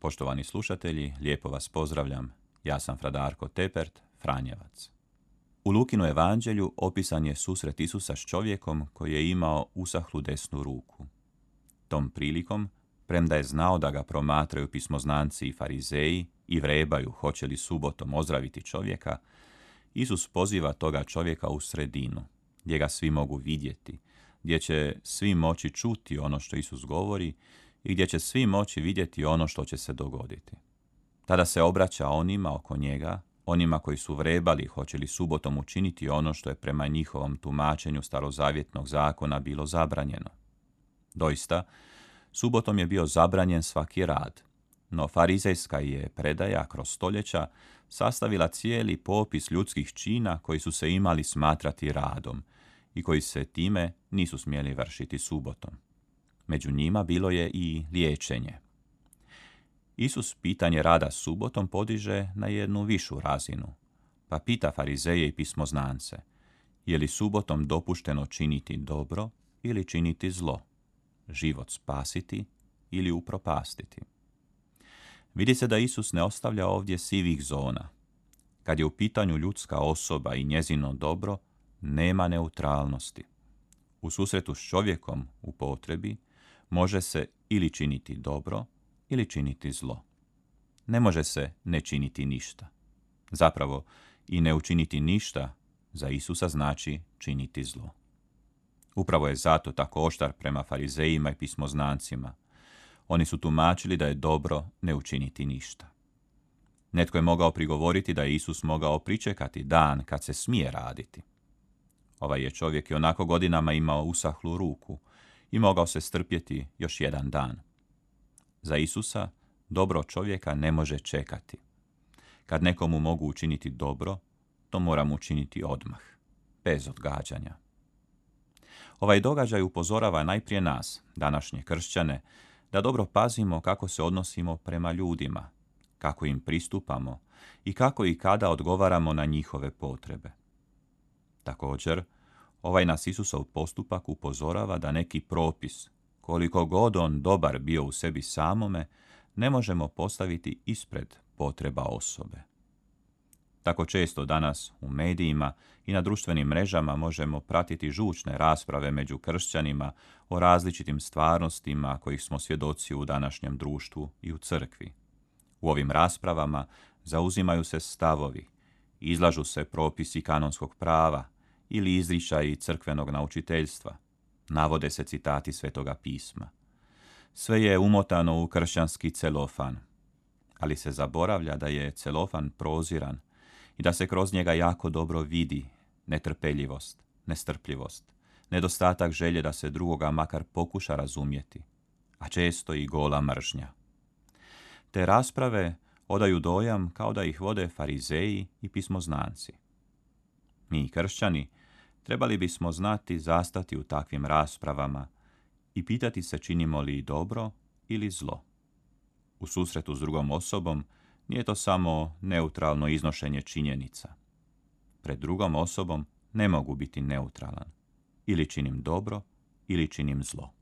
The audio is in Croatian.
Poštovani slušatelji, lijepo vas pozdravljam. Ja sam Fradarko Tepert, Franjevac. U Lukinu evanđelju opisan je susret Isusa s čovjekom koji je imao usahlu desnu ruku. Tom prilikom, premda je znao da ga promatraju pismoznanci i farizeji i vrebaju hoće li subotom ozdraviti čovjeka, Isus poziva toga čovjeka u sredinu, gdje ga svi mogu vidjeti, gdje će svi moći čuti ono što Isus govori i gdje će svi moći vidjeti ono što će se dogoditi. Tada se obraća onima oko njega, onima koji su vrebali hoće li subotom učiniti ono što je prema njihovom tumačenju starozavjetnog zakona bilo zabranjeno. Doista, subotom je bio zabranjen svaki rad, no farizejska je predaja kroz stoljeća sastavila cijeli popis ljudskih čina koji su se imali smatrati radom i koji se time nisu smjeli vršiti subotom. Među njima bilo je i liječenje. Isus pitanje rada subotom podiže na jednu višu razinu, pa pita farizeje i pismoznance, je li subotom dopušteno činiti dobro ili činiti zlo, život spasiti ili upropastiti. Vidi se da Isus ne ostavlja ovdje sivih zona. Kad je u pitanju ljudska osoba i njezino dobro, nema neutralnosti. U susretu s čovjekom u potrebi može se ili činiti dobro ili činiti zlo. Ne može se ne činiti ništa. Zapravo, i ne učiniti ništa za Isusa znači činiti zlo. Upravo je zato tako oštar prema farizejima i pismoznancima. Oni su tumačili da je dobro ne učiniti ništa. Netko je mogao prigovoriti da je Isus mogao pričekati dan kad se smije raditi. Ovaj je čovjek i onako godinama imao usahlu ruku, i mogao se strpjeti još jedan dan. Za Isusa dobro čovjeka ne može čekati. Kad nekomu mogu učiniti dobro, to moram učiniti odmah, bez odgađanja. Ovaj događaj upozorava najprije nas, današnje kršćane, da dobro pazimo kako se odnosimo prema ljudima, kako im pristupamo i kako i kada odgovaramo na njihove potrebe. Također, Ovaj nas Isusov postupak upozorava da neki propis, koliko god on dobar bio u sebi samome, ne možemo postaviti ispred potreba osobe. Tako često danas u medijima i na društvenim mrežama možemo pratiti žučne rasprave među kršćanima o različitim stvarnostima kojih smo svjedoci u današnjem društvu i u crkvi. U ovim raspravama zauzimaju se stavovi, izlažu se propisi kanonskog prava, ili izričaji crkvenog naučiteljstva. Navode se citati svetoga pisma. Sve je umotano u kršćanski celofan, ali se zaboravlja da je celofan proziran i da se kroz njega jako dobro vidi netrpeljivost, nestrpljivost, nedostatak želje da se drugoga makar pokuša razumjeti, a često i gola mržnja. Te rasprave odaju dojam kao da ih vode farizeji i pismoznanci. Mi kršćani trebali bismo znati zastati u takvim raspravama i pitati se činimo li dobro ili zlo. U susretu s drugom osobom nije to samo neutralno iznošenje činjenica. Pred drugom osobom ne mogu biti neutralan. Ili činim dobro, ili činim zlo.